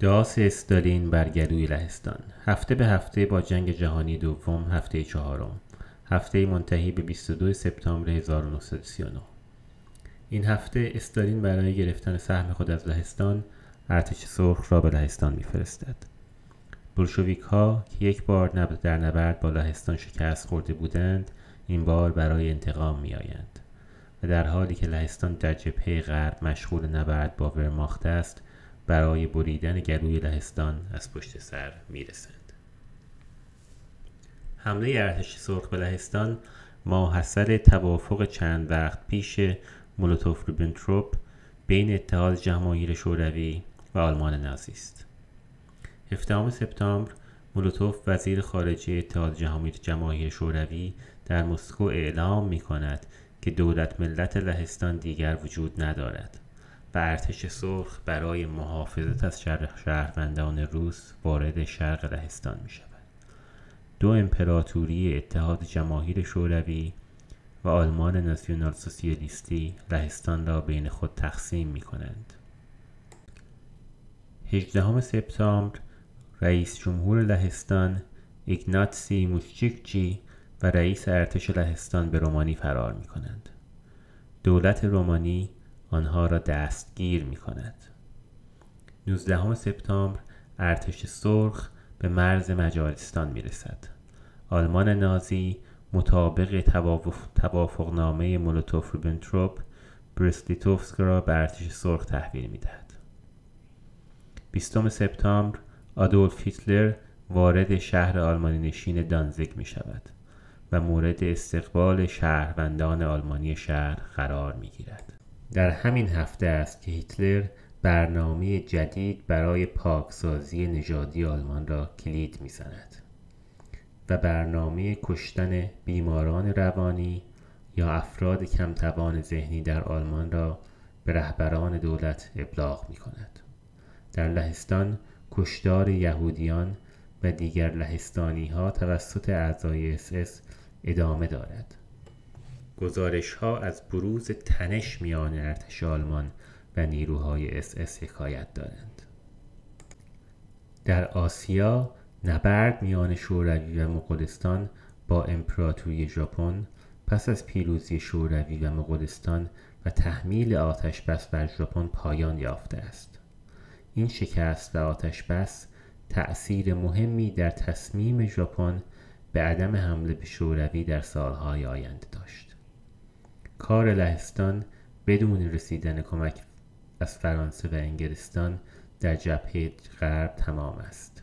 داس استالین بر گلوی لهستان. هفته به هفته با جنگ جهانی دوم هفته چهارم. هفته منتهی به 22 سپتامبر 1939 این هفته استالین برای گرفتن سهم خود از لهستان ارتش سرخ را به لهستان میفرستد. بلشویک ها که یک بار در نبرد با لهستان شکست خورده بودند این بار برای انتقام می آیند و در حالی که لهستان در جبهه غرب مشغول نبرد با ورماخت است برای بریدن گلوی لهستان از پشت سر می‌رسند. حمله ارتش سرخ به لهستان ماحصل توافق چند وقت پیش مولوتوف ریبنتروپ بین اتحاد جماهیر شوروی و آلمان نازی است. 17 سپتامبر مولوتوف وزیر خارجه اتحاد جماهیر شوروی در مسکو اعلام می کند که دولت ملت لهستان دیگر وجود ندارد. و ارتش سرخ برای محافظت از شهروندان روس وارد شرق لهستان می شود. دو امپراتوری اتحاد جماهیر شوروی و آلمان ناسیونال سوسیالیستی لهستان را بین خود تقسیم می کنند. 18 سپتامبر رئیس جمهور لهستان ایگناتسی موشچیکچی و رئیس ارتش لهستان به رومانی فرار می کنند. دولت رومانی آنها را دستگیر می کند. 19 سپتامبر ارتش سرخ به مرز مجارستان می رسد. آلمان نازی مطابق توافقنامه مولوتوف ریبنتروپ برسلیتوفسک را به ارتش سرخ تحویل می دهد. 20 سپتامبر آدولف هیتلر وارد شهر آلمانی نشین دانزیگ می شود و مورد استقبال شهروندان آلمانی شهر قرار می گیرد. در همین هفته است که هیتلر برنامه جدید برای پاکسازی نژادی آلمان را کلید می‌زند و برنامه کشتن بیماران روانی یا افراد کمتوان ذهنی در آلمان را به رهبران دولت ابلاغ می کند. در لهستان کشتار یهودیان و دیگر لهستانی ها توسط اعضای اس ادامه دارد. گزارش ها از بروز تنش میان ارتش آلمان و نیروهای اس اس حکایت دارند. در آسیا نبرد میان شوروی و مغولستان با امپراتوری ژاپن پس از پیروزی شوروی و مغولستان و تحمیل آتش بس بر ژاپن پایان یافته است این شکست و آتش بس تأثیر مهمی در تصمیم ژاپن به عدم حمله به شوروی در سالهای آینده داشت کار لهستان بدون رسیدن کمک از فرانسه و انگلستان در جبهه غرب تمام است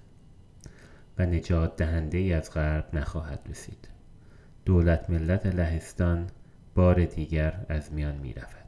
و نجات دهنده ای از غرب نخواهد رسید دولت ملت لهستان بار دیگر از میان می رفت.